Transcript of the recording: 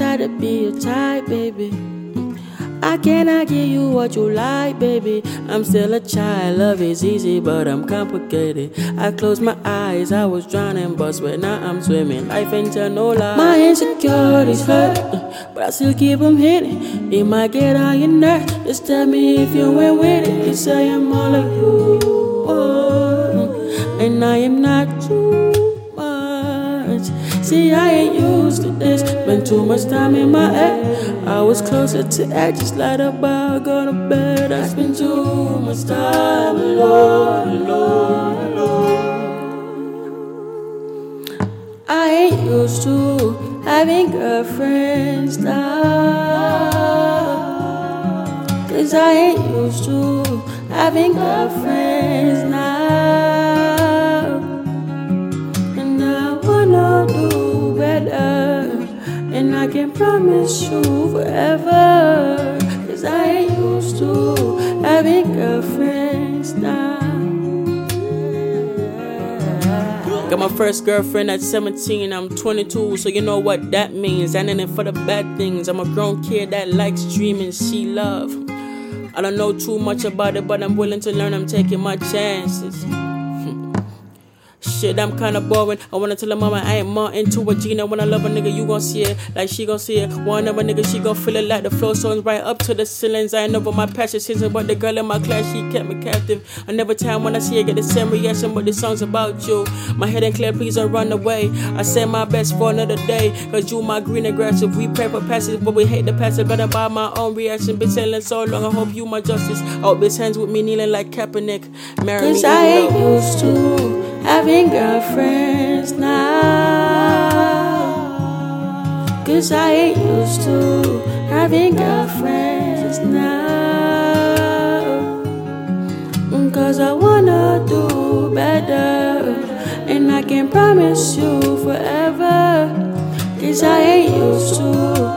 ain't tired to be your type, baby. I cannot give you what you like, baby. I'm still a child, love is easy, but I'm complicated. I close my eyes, I was drowning, but swear now I'm swimming. Life ain't tell no lie. My insecurities hurt, but I still keep them hidden. It might get on your nerves, just tell me if you went with it. You say I'm all like you, oh, and I am not too much. See, I ain't used to this. Spent too much time in my head. I was closer to edges, light up by go to bed. I spent too much time alone, alone, alone. I ain't used to having girlfriends now. Cause I ain't used to having girlfriends now. And I can promise you forever. Cause I ain't used to having girlfriends now. Got my first girlfriend at 17, I'm 22, so you know what that means. And in it for the bad things. I'm a grown kid that likes dreaming, she love. I don't know too much about it, but I'm willing to learn, I'm taking my chances. Shit, I'm kinda boring. I wanna tell her mama I ain't more into a Gina. When I love a nigga, you gon' see it like she gon' see it. One of a nigga, she gon' feel it like the flow songs right up to the ceilings. I ain't over my passion season, but the girl in my class, she kept me captive. I never time when I see her get the same reaction, but the song's about you. My head ain't clear, please don't run away. I said my best for another day, cause you my green aggressive. We pray for passage, but we hate the passage, better by my own reaction. Been sailing so long, I hope you my justice. I hope this hands with me kneeling like Kaepernick. Marry Cause me, I ain't used to having girlfriends now. Cause I ain't used to having girlfriends now. Cause I wanna do better. And I can promise you forever. Cause I ain't used to